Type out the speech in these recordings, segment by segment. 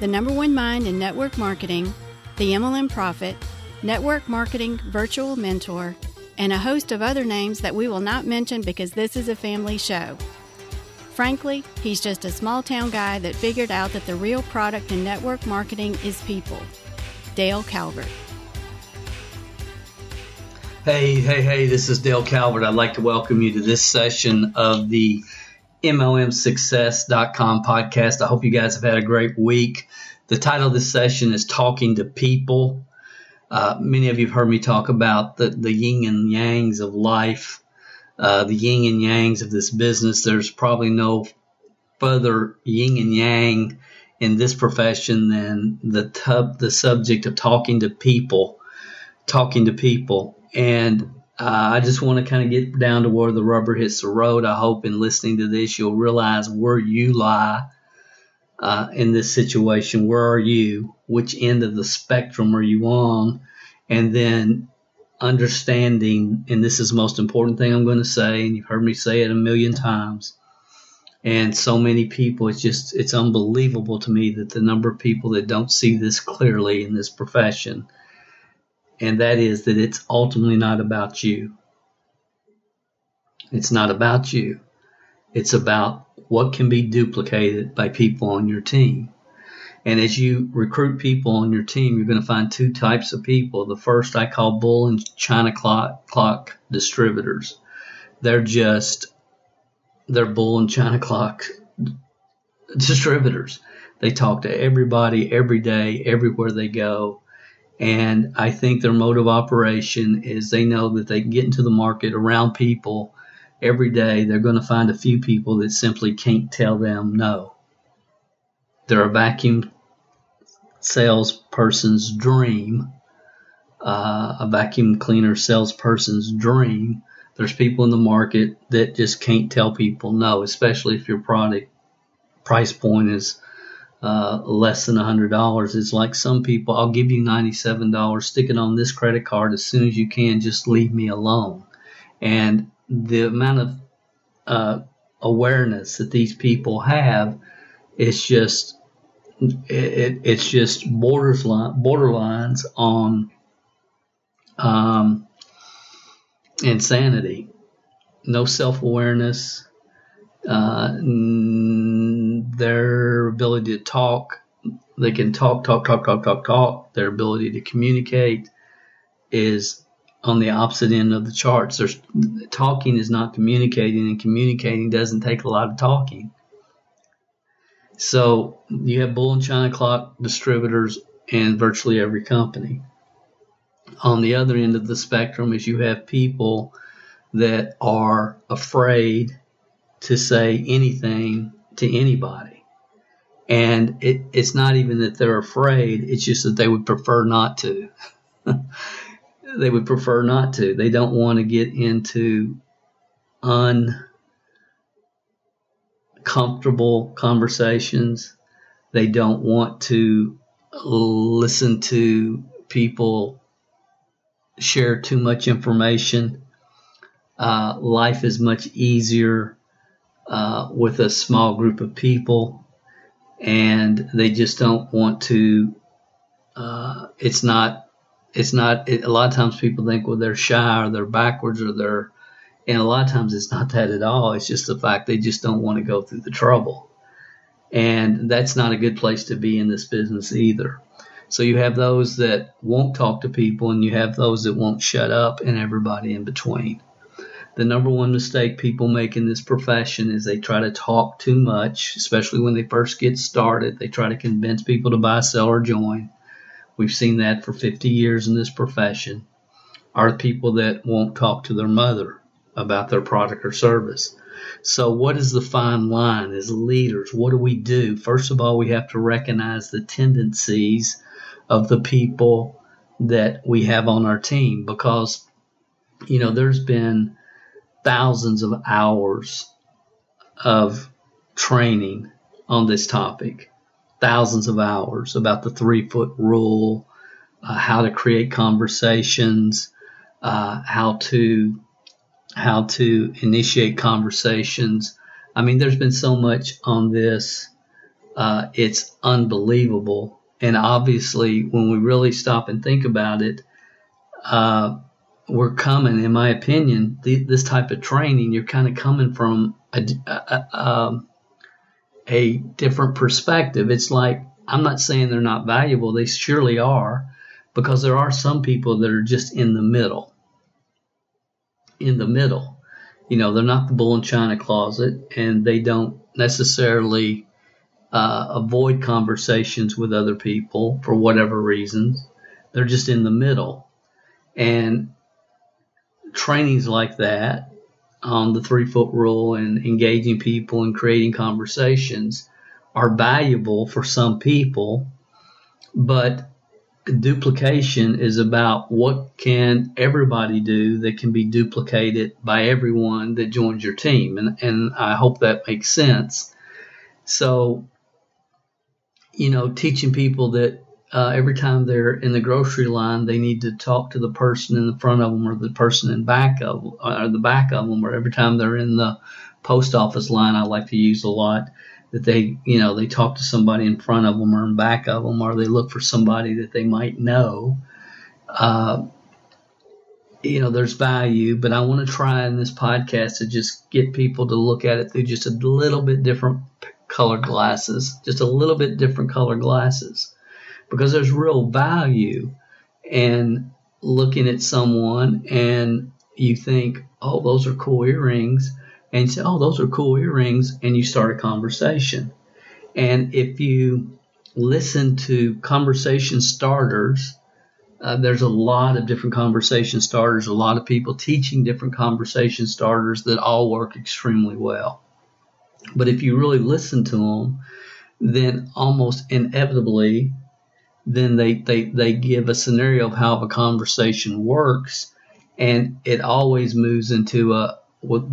the number one mind in network marketing, the MLM Profit, network marketing virtual mentor, and a host of other names that we will not mention because this is a family show. Frankly, he's just a small town guy that figured out that the real product in network marketing is people. Dale Calvert. Hey, hey, hey, this is Dale Calvert. I'd like to welcome you to this session of the MLMsuccess.com podcast. I hope you guys have had a great week. The title of this session is Talking to People. Uh, many of you have heard me talk about the, the yin and yangs of life, uh, the yin and yangs of this business. There's probably no further yin and yang in this profession than the tub, the subject of talking to people, talking to people. And uh, I just want to kind of get down to where the rubber hits the road. I hope in listening to this, you'll realize where you lie uh, in this situation. Where are you? Which end of the spectrum are you on? And then understanding, and this is the most important thing I'm going to say, and you've heard me say it a million times. And so many people, it's just, it's unbelievable to me that the number of people that don't see this clearly in this profession and that is that it's ultimately not about you. It's not about you. It's about what can be duplicated by people on your team. And as you recruit people on your team, you're going to find two types of people. The first I call bull and China clock, clock distributors. They're just, they're bull and China clock distributors. They talk to everybody every day, everywhere they go. And I think their mode of operation is they know that they can get into the market around people every day. They're going to find a few people that simply can't tell them no. They're a vacuum salesperson's dream, uh, a vacuum cleaner salesperson's dream. There's people in the market that just can't tell people no, especially if your product price point is uh, less than $100. It's like some people, I'll give you $97, stick it on this credit card as soon as you can, just leave me alone. And the amount of uh, awareness that these people have, it's just, it, it's just borderline, borderlines on um, insanity. No self awareness, uh, their ability to talk, they can talk, talk, talk, talk, talk, talk. Their ability to communicate is on the opposite end of the charts. There's talking is not communicating, and communicating doesn't take a lot of talking. So you have bull and china clock distributors in virtually every company. On the other end of the spectrum is you have people that are afraid to say anything to anybody. And it, it's not even that they're afraid, it's just that they would prefer not to. they would prefer not to. They don't want to get into uncomfortable conversations. They don't want to listen to people share too much information. Uh, life is much easier uh, with a small group of people, and they just don't want to. Uh, it's not. It's not. It, a lot of times people think, well, they're shy or they're backwards or they're, and a lot of times it's not that at all. It's just the fact they just don't want to go through the trouble, and that's not a good place to be in this business either. So you have those that won't talk to people, and you have those that won't shut up, and everybody in between the number one mistake people make in this profession is they try to talk too much, especially when they first get started. They try to convince people to buy, sell, or join. We've seen that for 50 years in this profession. Are people that won't talk to their mother about their product or service. So, what is the fine line as leaders? What do we do? First of all, we have to recognize the tendencies of the people that we have on our team because, you know, there's been thousands of hours of training on this topic, thousands of hours about the three foot rule, uh, how to create conversations, uh, how to how to initiate conversations. I mean, there's been so much on this. Uh, it's unbelievable. And obviously, when we really stop and think about it, uh, we're coming, in my opinion, this type of training, you're kind of coming from a, a, a, um, a different perspective. It's like, I'm not saying they're not valuable, they surely are, because there are some people that are just in the middle in the middle. You know, they're not the bull in china closet, and they don't necessarily uh, avoid conversations with other people for whatever reasons. They're just in the middle. And trainings like that on the three foot rule and engaging people and creating conversations are valuable for some people, but duplication is about what can everybody do that can be duplicated by everyone that joins your team. And and I hope that makes sense. So you know teaching people that uh, every time they're in the grocery line they need to talk to the person in the front of them or the person in back of or the back of them or every time they're in the post office line I like to use a lot that they, you know, they talk to somebody in front of them or in back of them, or they look for somebody that they might know. Uh, you know, there's value, but I want to try in this podcast to just get people to look at it through just a little bit different colored glasses, just a little bit different colored glasses, because there's real value in looking at someone and you think, oh, those are cool earrings and you say, "Oh, those are cool earrings," and you start a conversation. And if you listen to conversation starters, uh, there's a lot of different conversation starters, a lot of people teaching different conversation starters that all work extremely well. But if you really listen to them, then almost inevitably, then they, they, they give a scenario of how a conversation works, and it always moves into a, with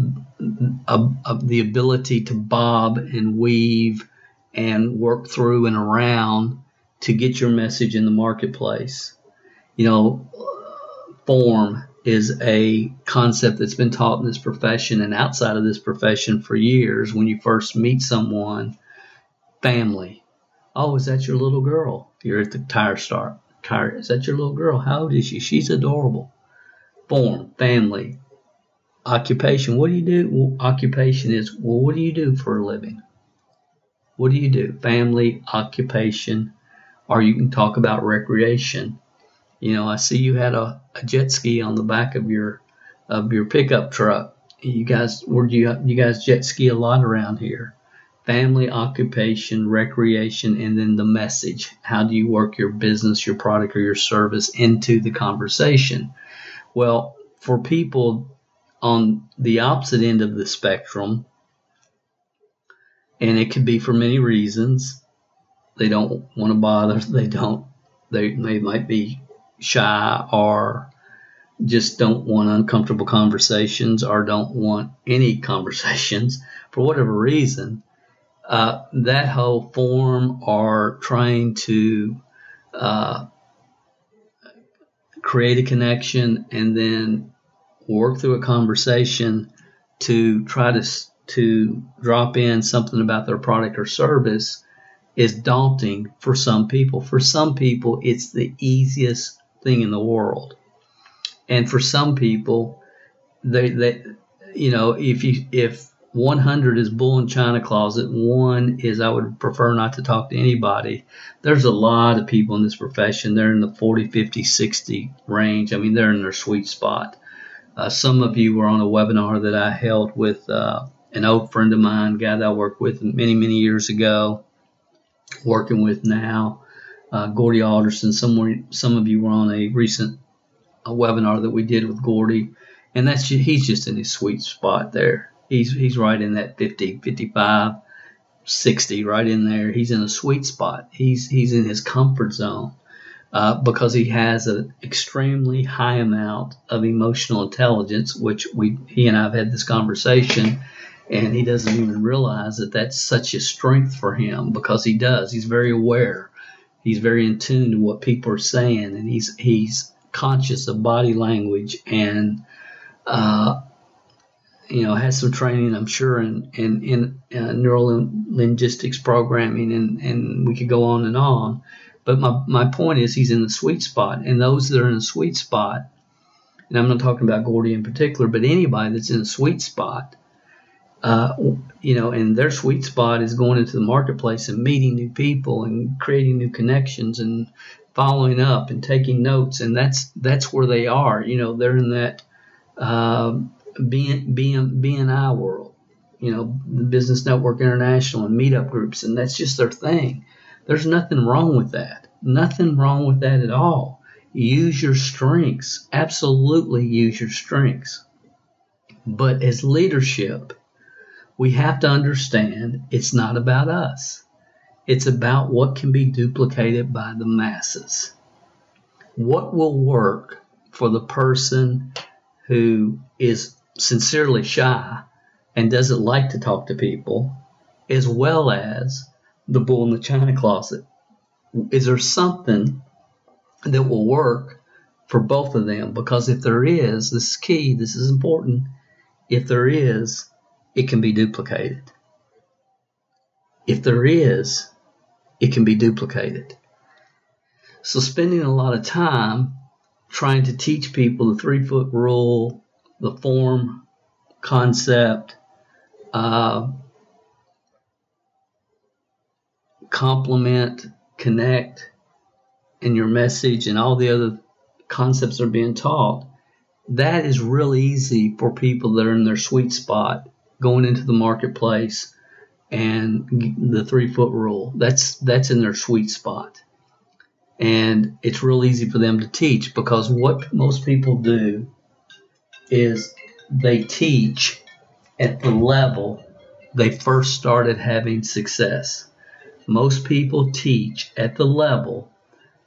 a, a, the ability to bob and weave and work through and around to get your message in the marketplace. You know, form is a concept that's been taught in this profession and outside of this profession for years. When you first meet someone, family. Oh, is that your little girl? You're at the tire start. Tire, is that your little girl? How old is she? She's adorable. Form, family, Occupation. What do you do? Well, occupation is, well, what do you do for a living? What do you do? Family, occupation, or you can talk about recreation. You know, I see you had a, a jet ski on the back of your of your pickup truck. You guys, where do you you guys jet ski a lot around here? Family, occupation, recreation, and then the message. How do you work your business, your product, or your service into the conversation? Well, for people on the opposite end of the spectrum, and it could be for many reasons. They don't want to bother. They don't. They they might be shy or just don't want uncomfortable conversations or don't want any conversations for whatever reason. Uh, that whole form or trying to uh, create a connection and then work through a conversation to try to to drop in something about their product or service is daunting for some people. For some people, it's the easiest thing in the world, and for some people, they they you know if you if 100 is bull in china closet. One is i would prefer not to talk to anybody. There's a lot of people in this profession. They're in the 40 50 60 range. I mean they're in their sweet spot. Uh, some of you were on a webinar that I held with uh, an old friend of mine, guy that I worked with many, many years ago, working with now, uh, Gordy Alderson. Some, some of you were on a recent a webinar that we did with Gordy, and that's he's just in his sweet spot there. He's he's right in that 50, 55, 60, right in there. He's in a sweet spot. He's he's in his comfort zone uh, because he has an extremely high amount of emotional intelligence, which we he and I have had this conversation, and he doesn't even realize that that's such a strength for him because he does. He's very aware. He's very in tune to what people are saying, and he's he's conscious of body language and uh, you know has some training I'm sure in in, in uh, linguistics programming and and we could go on and on. But my my point is he's in the sweet spot. And those that are in the sweet spot and I'm not talking about Gordy in particular but anybody that's in a sweet spot uh, you know, and their sweet spot is going into the marketplace and meeting new people and creating new connections and following up and taking notes, and that's that's where they are. You know, they're in that being BNI world. You know, Business Network International and meetup groups, and that's just their thing. There's nothing wrong with that. Nothing wrong with that at all. Use your strengths. Absolutely use your strengths. But as leadership, we have to understand it's not about us. It's about what can be duplicated by the masses. What will work for the person who is sincerely shy and doesn't like to talk to people, as well as the bull in the china closet? Is there something that will work for both of them? Because if there is, this is key, this is important. If there is, it can be duplicated. If there is, it can be duplicated. So spending a lot of time trying to teach people the three foot rule, the form concept, uh, compliment, connect, and your message, and all the other concepts are being taught. That is really easy for people that are in their sweet spot going into the marketplace and the three foot rule. That's that's in their sweet spot. And it's real easy for them to teach because what most people do is they teach at the level they first started having success. Most people teach at the level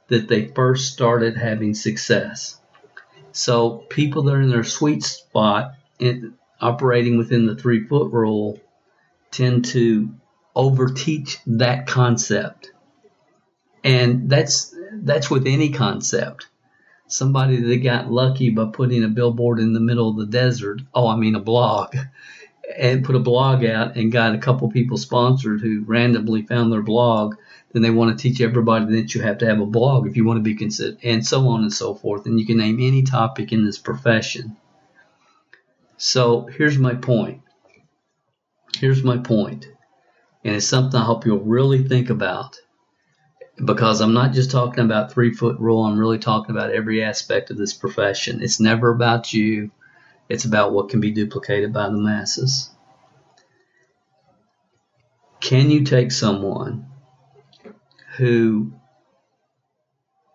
that they first started having success. So people that are in their sweet spot in, operating within the three foot rule tend to overteach that concept. And that's that's with any concept. Somebody that got lucky by putting a billboard in the middle of the desert, oh I mean a blog, and put a blog out and got a couple people sponsored who randomly found their blog, then they want to teach everybody that you have to have a blog if you want to be considered, and so on and so forth. And you can name any topic in this profession. So here's my point here's my point, and it's something I hope you'll really think about because I'm not just talking about three foot rule, I'm really talking about every aspect of this profession. It's never about you, it's about what can be duplicated by the masses. Can you take someone who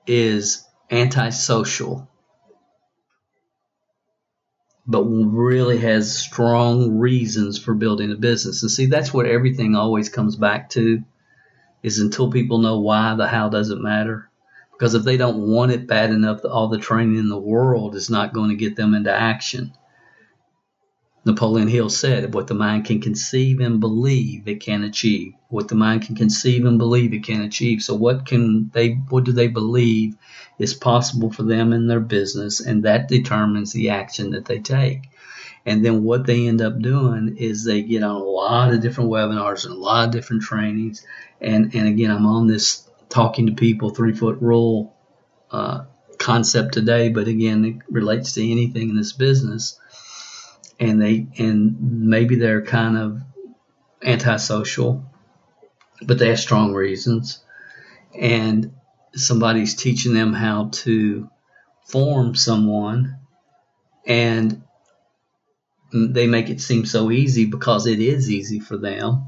is antisocial but really has strong reasons for building a business. And see, that's what everything always comes back to is until people know why, the how doesn't matter. Because if they don't want it bad enough, all the training in the world is not going to get them into action. Napoleon Hill said, What the mind can conceive and believe, it can achieve. What the mind can conceive and believe, it can achieve. So, what can they? What do they believe is possible for them in their business, and that determines the action that they take. And then what they end up doing is they get on a lot of different webinars and a lot of different trainings. And and again, I'm on this talking to people three foot rule uh, concept today, but again, it relates to anything in this business. And they and maybe they're kind of antisocial, but they have strong reasons, and somebody's teaching them how to form someone, and they make it seem so easy because it is easy for them,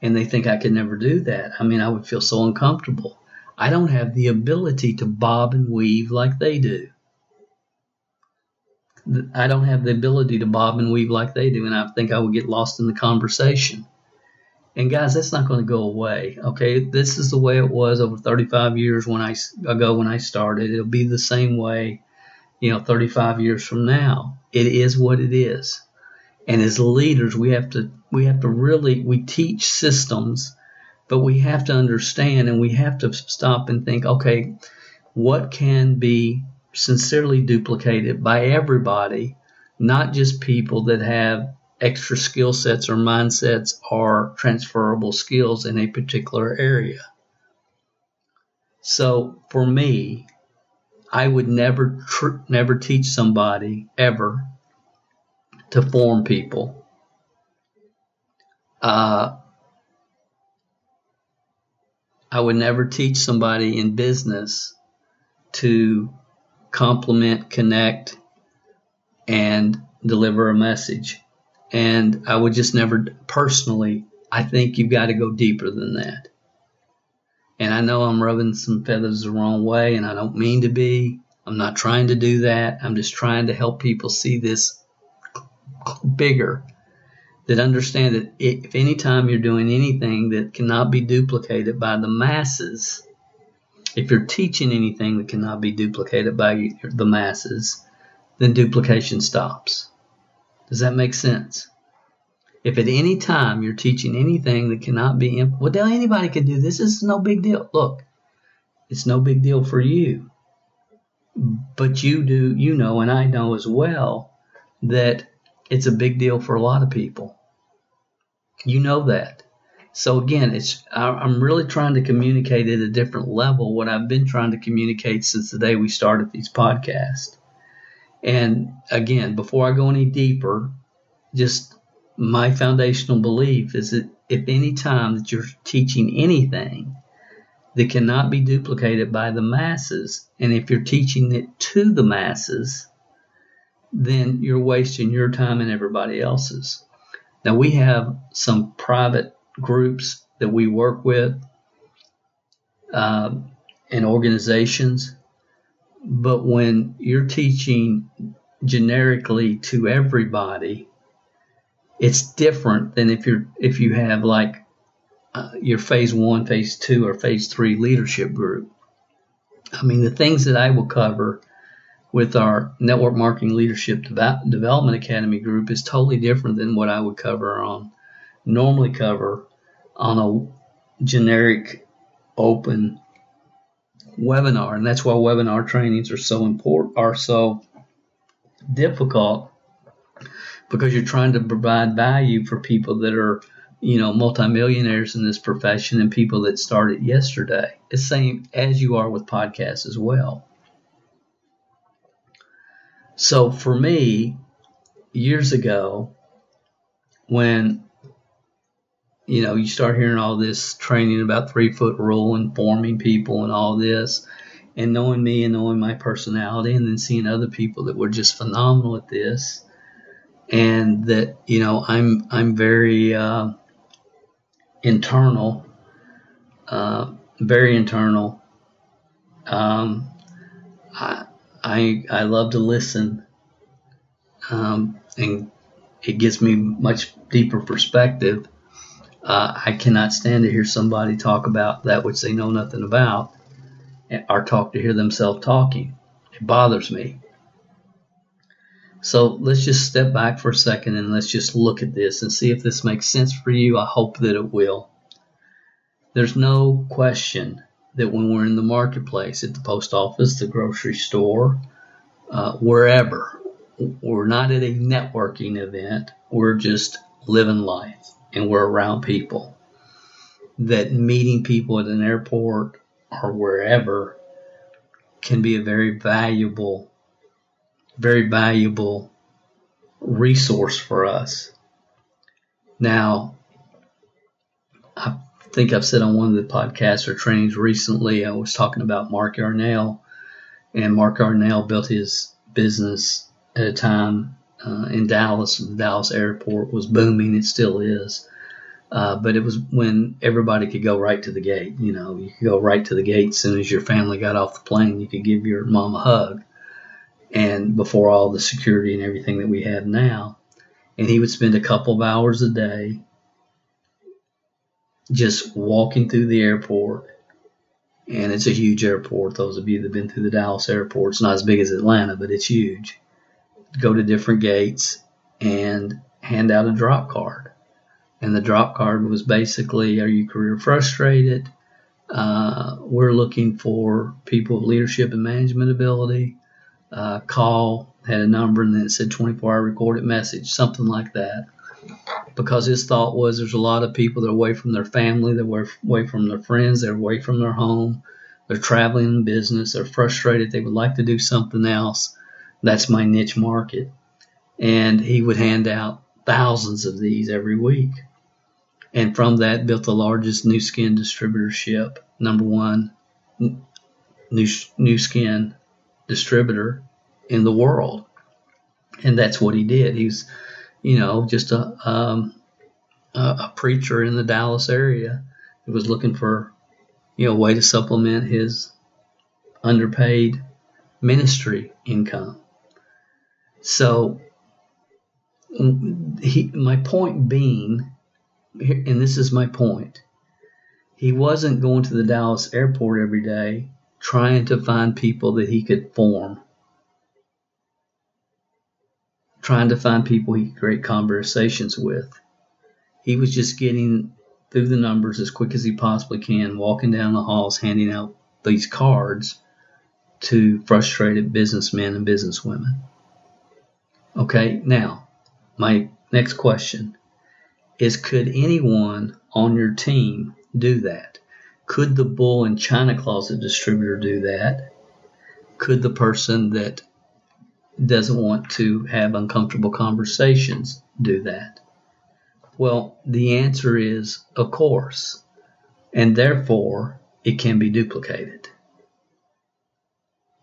and they think I could never do that. I mean, I would feel so uncomfortable. I don't have the ability to bob and weave like they do. I don't have the ability to bob and weave like they do, and I think I would get lost in the conversation. And guys, that's not going to go away. Okay, this is the way it was over 35 years when I ago when I started. It'll be the same way, you know, 35 years from now. It is what it is. And as leaders, we have to we have to really we teach systems, but we have to understand and we have to stop and think, okay, what can be sincerely duplicated by everybody, not just people that have extra skill sets or mindsets or transferable skills in a particular area. So for me, I would never tr- never teach somebody ever to form people. Uh, I would never teach somebody in business to compliment, connect, and deliver a message. And I would just never, personally, I think you've got to go deeper than that. And I know I'm rubbing some feathers the wrong way, and I don't mean to be. I'm not trying to do that. I'm just trying to help people see this bigger. That understand that if any time you're doing anything that cannot be duplicated by the masses, if you're teaching anything that cannot be duplicated by the masses, then duplication stops. Does that make sense? If at any time you're teaching anything that cannot be, imp- well, anybody can do this. Is no big deal. Look, it's no big deal for you, but you do, you know, and I know as well that it's a big deal for a lot of people. You know that. So again, it's I'm really trying to communicate at a different level what I've been trying to communicate since the day we started these podcasts. And again, before I go any deeper, just my foundational belief is that if any time that you're teaching anything that cannot be duplicated by the masses, and if you're teaching it to the masses, then you're wasting your time and everybody else's. Now we have some private groups that we work with uh, and organizations. But when you're teaching generically to everybody, it's different than if you're if you have like uh, your phase one, phase two, or phase three leadership group. I mean, the things that I will cover with our Network Marketing Leadership Development Academy group is totally different than what I would cover on normally cover on a generic open webinar. And that's why webinar trainings are so important, are so difficult because you're trying to provide value for people that are, you know, multimillionaires in this profession and people that started yesterday. It's the same as you are with podcasts as well. So for me, years ago, when you know, you start hearing all this training about three foot rule and forming people and all this, and knowing me and knowing my personality, and then seeing other people that were just phenomenal at this, and that you know, I'm I'm very uh, internal, uh, very internal. Um, I, I I love to listen, um, and it gives me much deeper perspective uh, I cannot stand to hear somebody talk about that which they know nothing about, or talk to hear themselves talking. It bothers me. So let's just step back for a second and let's just look at this and see if this makes sense for you. I hope that it will. There's no question that when we're in the marketplace, at the post office, the grocery store, uh, wherever, we're not at a networking event, we're just living life and we're around people, that meeting people at an airport or wherever can be a very valuable, very valuable resource for us. Now, I think I've said on one of the podcasts or trainings recently, I was talking about Mark Yarnell, and Mark Yarnell built his business at a time uh, in Dallas. The Dallas airport was booming. It still is. Uh, but it was when everybody could go right to the gate. You know, you could go right to the gate as soon as your family got off the plane. You could give your mom a hug. And before all the security and everything that we have now. And he would spend a couple of hours a day just walking through the airport. And it's a huge airport. Those of you that have been through the Dallas airport, it's not as big as Atlanta, but it's huge. Go to different gates and hand out a drop card. And the drop card was basically, are you career frustrated? Uh, we're looking for people with leadership and management ability. Uh, call, had a number, and then it said 24 hour recorded message, something like that because his thought was there's a lot of people that are away from their family, they're away from their friends, they're away from their home, they're traveling in business, they're frustrated, they would like to do something else. That's my niche market. And he would hand out thousands of these every week. And from that, built the largest Nu Skin distributorship, number one new, Nu Skin distributor in the world. And that's what he did. He's you know, just a um, a preacher in the Dallas area who was looking for you know a way to supplement his underpaid ministry income. So he, my point being, and this is my point, he wasn't going to the Dallas airport every day trying to find people that he could form trying to find people he could create conversations with. He was just getting through the numbers as quick as he possibly can, walking down the halls handing out these cards to frustrated businessmen and businesswomen. Okay, now, my next question is could anyone on your team do that? Could the bull and china closet distributor do that? Could the person that doesn't want to have uncomfortable conversations do that? Well, the answer is of course, and therefore it can be duplicated.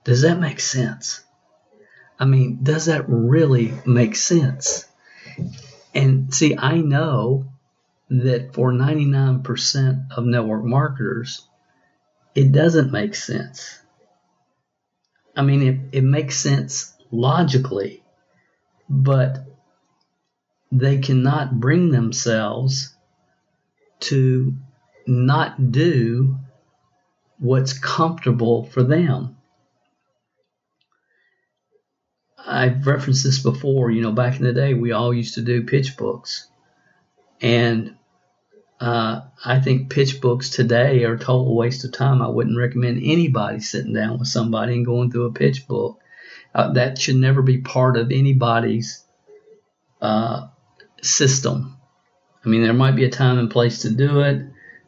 Does that make sense? I mean, does that really make sense? And see, I know that for 99% of network marketers, it doesn't make sense. I mean, it, it makes sense logically, but they cannot bring themselves to not do what's comfortable for them. I've referenced this before. You know, back in the day, we all used to do pitch books. And uh, I think pitch books today are total waste of time. I wouldn't recommend anybody sitting down with somebody and going through a pitch book uh, that should never be part of anybody's uh, system. I mean, there might be a time and place to do it,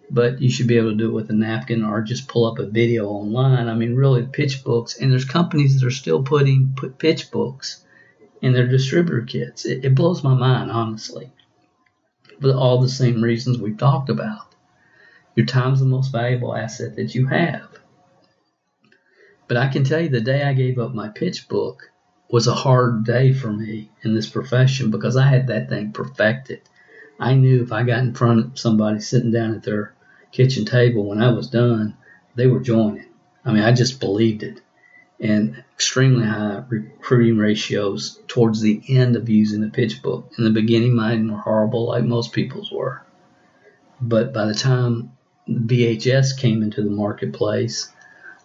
but you should be able to do it with a napkin or just pull up a video online. I mean, really, pitch books, and there's companies that are still putting put pitch books in their distributor kits. It, it blows my mind, honestly, for all the same reasons we've talked about. Your time's the most valuable asset that you have. But I can tell you the day I gave up my pitch book was a hard day for me in this profession because I had that thing perfected. I knew if I got in front of somebody sitting down at their kitchen table when I was done, they were joining. I mean, I just believed it. And extremely high recruiting ratios towards the end of using the pitch book. In the beginning, mine were horrible, like most people's were. But by the time VHS came into the marketplace,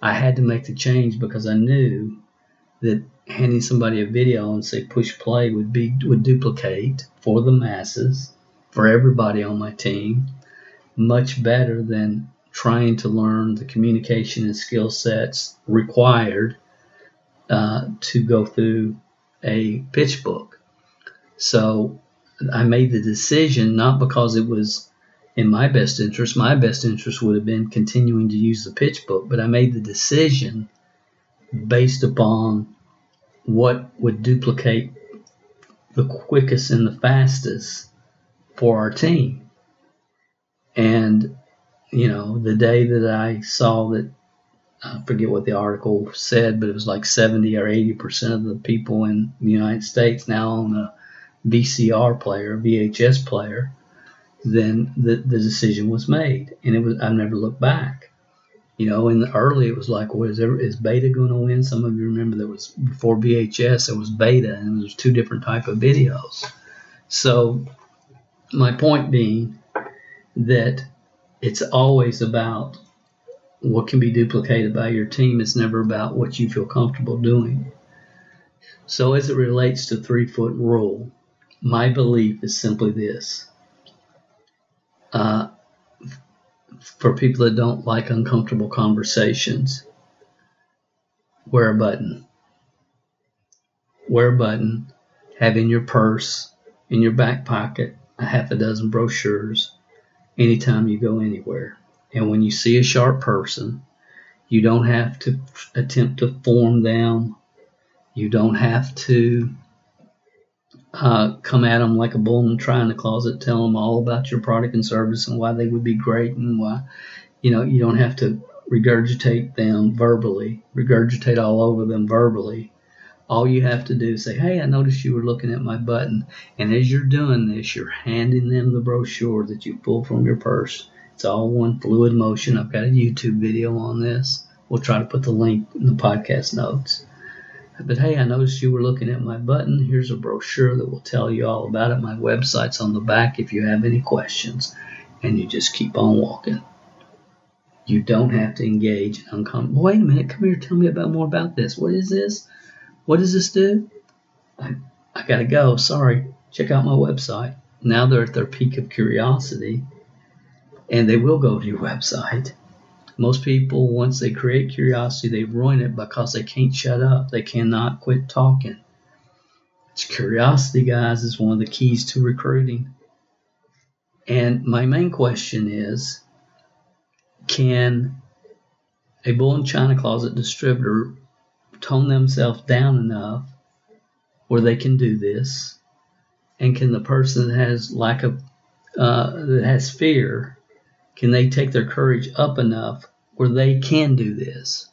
I had to make the change because I knew that handing somebody a video and say push play would be would duplicate for the masses, for everybody on my team, much better than trying to learn the communication and skill sets required uh, to go through a pitch book. So I made the decision not because it was in my best interest. My best interest would have been continuing to use the pitch book, but I made the decision based upon what would duplicate the quickest and the fastest for our team. And, you know, the day that I saw that, I forget what the article said, but it was like 70 or 80% of the people in the United States now own a VCR player, VHS player then the, the decision was made, and it was I've never looked back. You know, in the early it was like, well, is, there, is Beta going to win? Some of you remember there was before VHS, there was Beta, and there's two different type of videos. So my point being that it's always about what can be duplicated by your team. It's never about what you feel comfortable doing. So as it relates to three foot rule, my belief is simply this. Uh, for people that don't like uncomfortable conversations, wear a button. Wear a button. Have in your purse, in your back pocket, a half a dozen brochures anytime you go anywhere. And when you see a sharp person, you don't have to attempt to form them. You don't have to uh, come at them like a bull in try in the closet, tell them all about your product and service and why they would be great and why, you know, you don't have to regurgitate them verbally, regurgitate all over them verbally. All you have to do is say, Hey, I noticed you were looking at my button. And as you're doing this, you're handing them the brochure that you pulled from your purse. It's all one fluid motion. I've got a YouTube video on this. We'll try to put the link in the podcast notes. But hey, I noticed you were looking at my button. Here's a brochure that will tell you all about it. My website's on the back if you have any questions. And you just keep on walking. You don't have to engage in uncomfortable. Wait a minute, come here, tell me about more about this. What is this? What does this do? I, I gotta go. Sorry. Check out my website. Now they're at their peak of curiosity and they will go to your website most people, once they create curiosity, they ruin it because they can't shut up. They cannot quit talking. It's curiosity, guys, is one of the keys to recruiting. And my main question is can a bull in china closet distributor tone themselves down enough where they can do this? And can the person that has lack of uh, that has fear can they take their courage up enough where they can do this?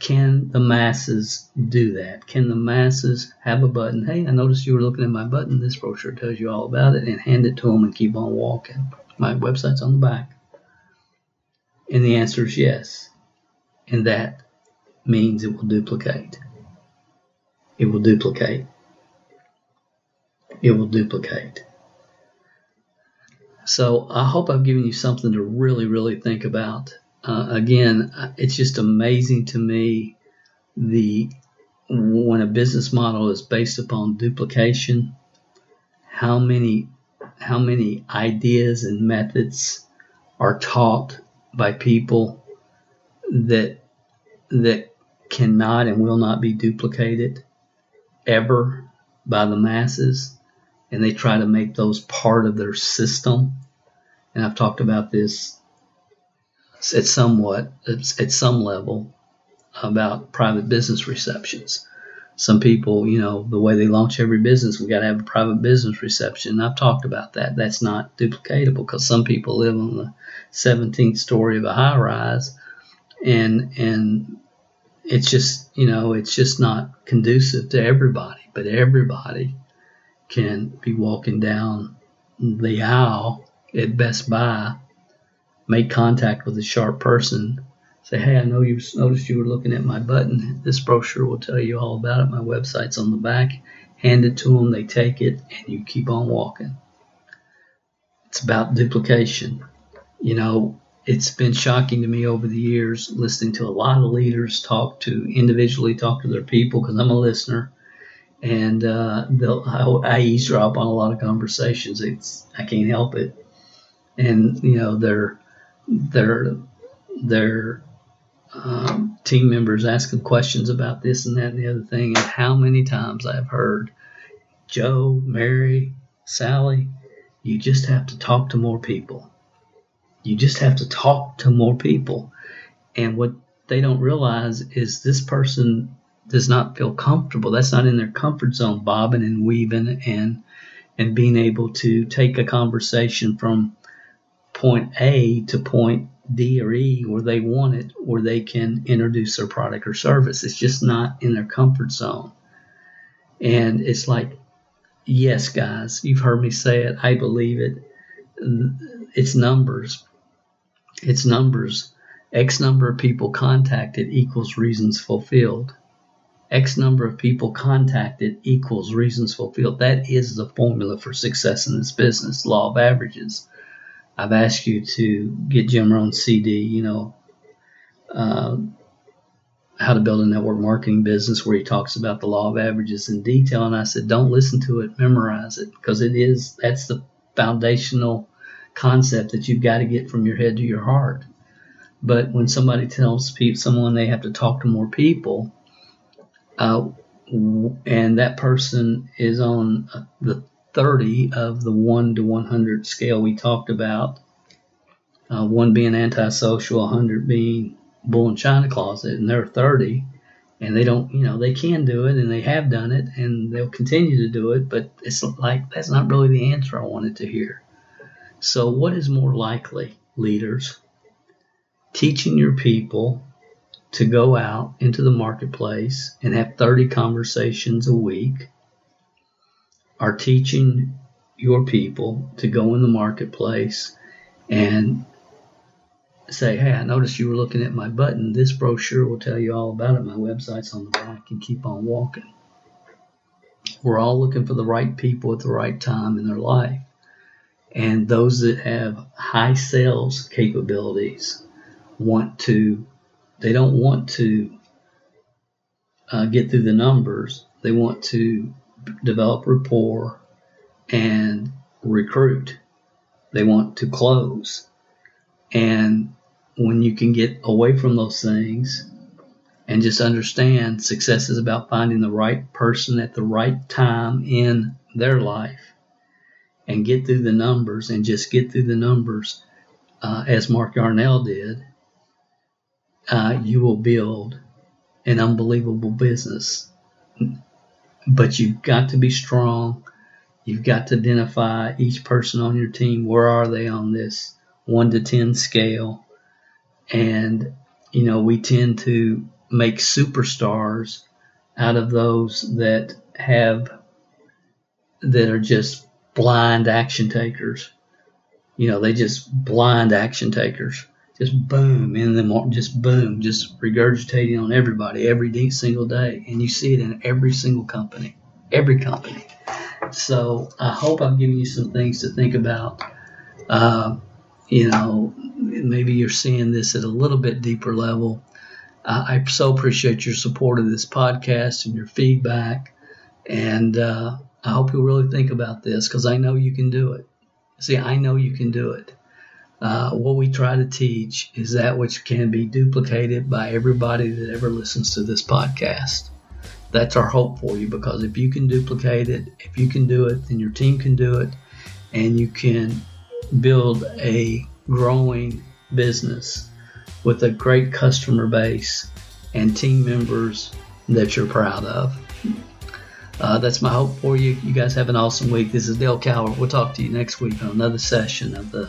Can the masses do that? Can the masses have a button? Hey, I noticed you were looking at my button. This brochure tells you all about it, and hand it to them and keep on walking. My website's on the back. And the answer is yes. And that means it will duplicate. It will duplicate. It will duplicate. So I hope I've given you something to really, really think about. Uh, again, it's just amazing to me the when a business model is based upon duplication, how many how many ideas and methods are taught by people that that cannot and will not be duplicated ever by the masses and they try to make those part of their system. And I've talked about this at somewhat at some level about private business receptions. Some people, you know, the way they launch every business, we got to have a private business reception. I've talked about that. That's not duplicatable because some people live on the 17th story of a high rise, and and it's just you know it's just not conducive to everybody. But everybody can be walking down the aisle at Best Buy, make contact with a sharp person, say, Hey, I know you noticed you were looking at my button. This brochure will tell you all about it. My website's on the back. Hand it to them, they take it, and you keep on walking. It's about duplication. You know, it's been shocking to me over the years listening to a lot of leaders talk to individually talk to their people because I'm a listener and uh, I, I eavesdrop on a lot of conversations. It's I can't help it, and you know their their their um, team members asking questions about this and that and the other thing, and how many times I've heard Joe, Mary, Sally, you just have to talk to more people. You just have to talk to more people, and what they don't realize is this person does not feel comfortable. That's not in their comfort zone, bobbing and weaving and and being able to take a conversation from point A to point D or E where they want it, where they can introduce their product or service. It's just not in their comfort zone. And it's like, yes, guys, you've heard me say it. I believe it. It's numbers. It's numbers. X number of people contacted equals reasons fulfilled. X number of people contacted equals reasons fulfilled. That is the formula for success in this business, law of averages. I've asked you to get Jim Rohn's CD, you know, uh, how to build a network marketing business, where he talks about the law of averages in detail. And I said, don't listen to it, memorize it, because it is that's the foundational concept that you've got to get from your head to your heart. But when somebody tells people, someone they have to talk to more people, uh, and that person is on the 30 of the 1 to 100 scale we talked about, uh, 1 being antisocial, 100 being bull in china closet, and they're 30, and they don't, you know, they can do it, and they have done it, and they'll continue to do it, but it's like that's not really the answer I wanted to hear. So, what is more likely, leaders? Teaching your people to go out into the marketplace and have 30 conversations a week are teaching your people to go in the marketplace and say, hey, I noticed you were looking at my button. This brochure will tell you all about it. My website's on the back and keep on walking. We're all looking for the right people at the right time in their life. And those that have high sales capabilities want to, they don't want to uh, get through the numbers. They want to develop rapport and recruit. They want to close. And when you can get away from those things and just understand success is about finding the right person at the right time in their life and get through the numbers and just get through the numbers uh, as Mark Yarnell did, uh, you will build an unbelievable business. But you've got to be strong. You've got to identify each person on your team. Where are they on this one to 10 scale? And, you know, we tend to make superstars out of those that have, that are just blind action takers. You know, they just blind action takers. Just boom in the just boom, just regurgitating on everybody every single day, and you see it in every single company, every company. So I hope I'm giving you some things to think about. Uh, you know, maybe you're seeing this at a little bit deeper level. Uh, I so appreciate your support of this podcast and your feedback. And uh, I hope you'll really think about this because I know you can do it. See, I know you can do it. Uh, what we try to teach is that which can be duplicated by everybody that ever listens to this podcast. That's our hope for you because if you can duplicate it, if you can do it, then your team can do it, and you can build a growing business with a great customer base and team members that you're proud of. Uh, that's my hope for you. You guys have an awesome week. This is Dale Calvert. We'll talk to you next week on another session of the